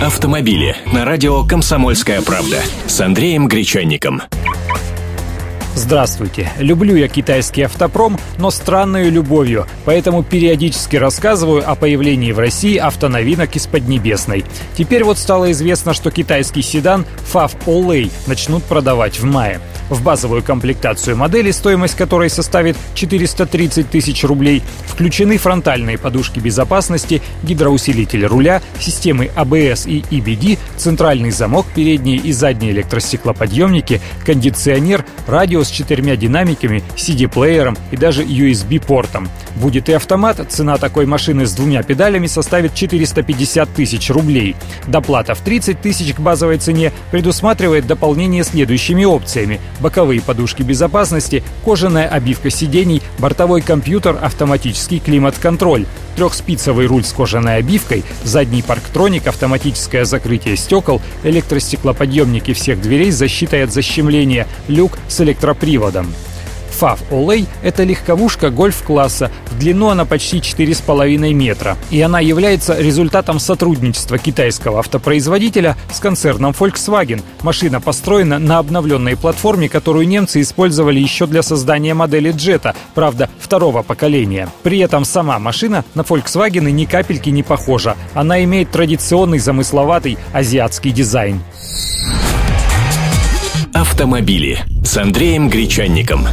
Автомобили на радио «Комсомольская правда» с Андреем Гречанником. Здравствуйте. Люблю я китайский автопром, но странную любовью, поэтому периодически рассказываю о появлении в России автоновинок из Поднебесной. Теперь вот стало известно, что китайский седан FAV Olay начнут продавать в мае. В базовую комплектацию модели, стоимость которой составит 430 тысяч рублей, включены фронтальные подушки безопасности, гидроусилитель руля, системы ABS и EBD, центральный замок, передние и задние электростеклоподъемники, кондиционер, радио с четырьмя динамиками, CD-плеером и даже USB-портом. Будет и автомат, цена такой машины с двумя педалями составит 450 тысяч рублей. Доплата в 30 тысяч к базовой цене предусматривает дополнение следующими опциями боковые подушки безопасности, кожаная обивка сидений, бортовой компьютер, автоматический климат-контроль, трехспицевый руль с кожаной обивкой, задний парктроник, автоматическое закрытие стекол, электростеклоподъемники всех дверей с защитой от защемления, люк с электроприводом. FAV Olay — это легковушка гольф-класса. В длину она почти 4,5 метра. И она является результатом сотрудничества китайского автопроизводителя с концерном Volkswagen. Машина построена на обновленной платформе, которую немцы использовали еще для создания модели Jetta, правда, второго поколения. При этом сама машина на Volkswagen ни капельки не похожа. Она имеет традиционный замысловатый азиатский дизайн. Автомобили с Андреем Гречанником.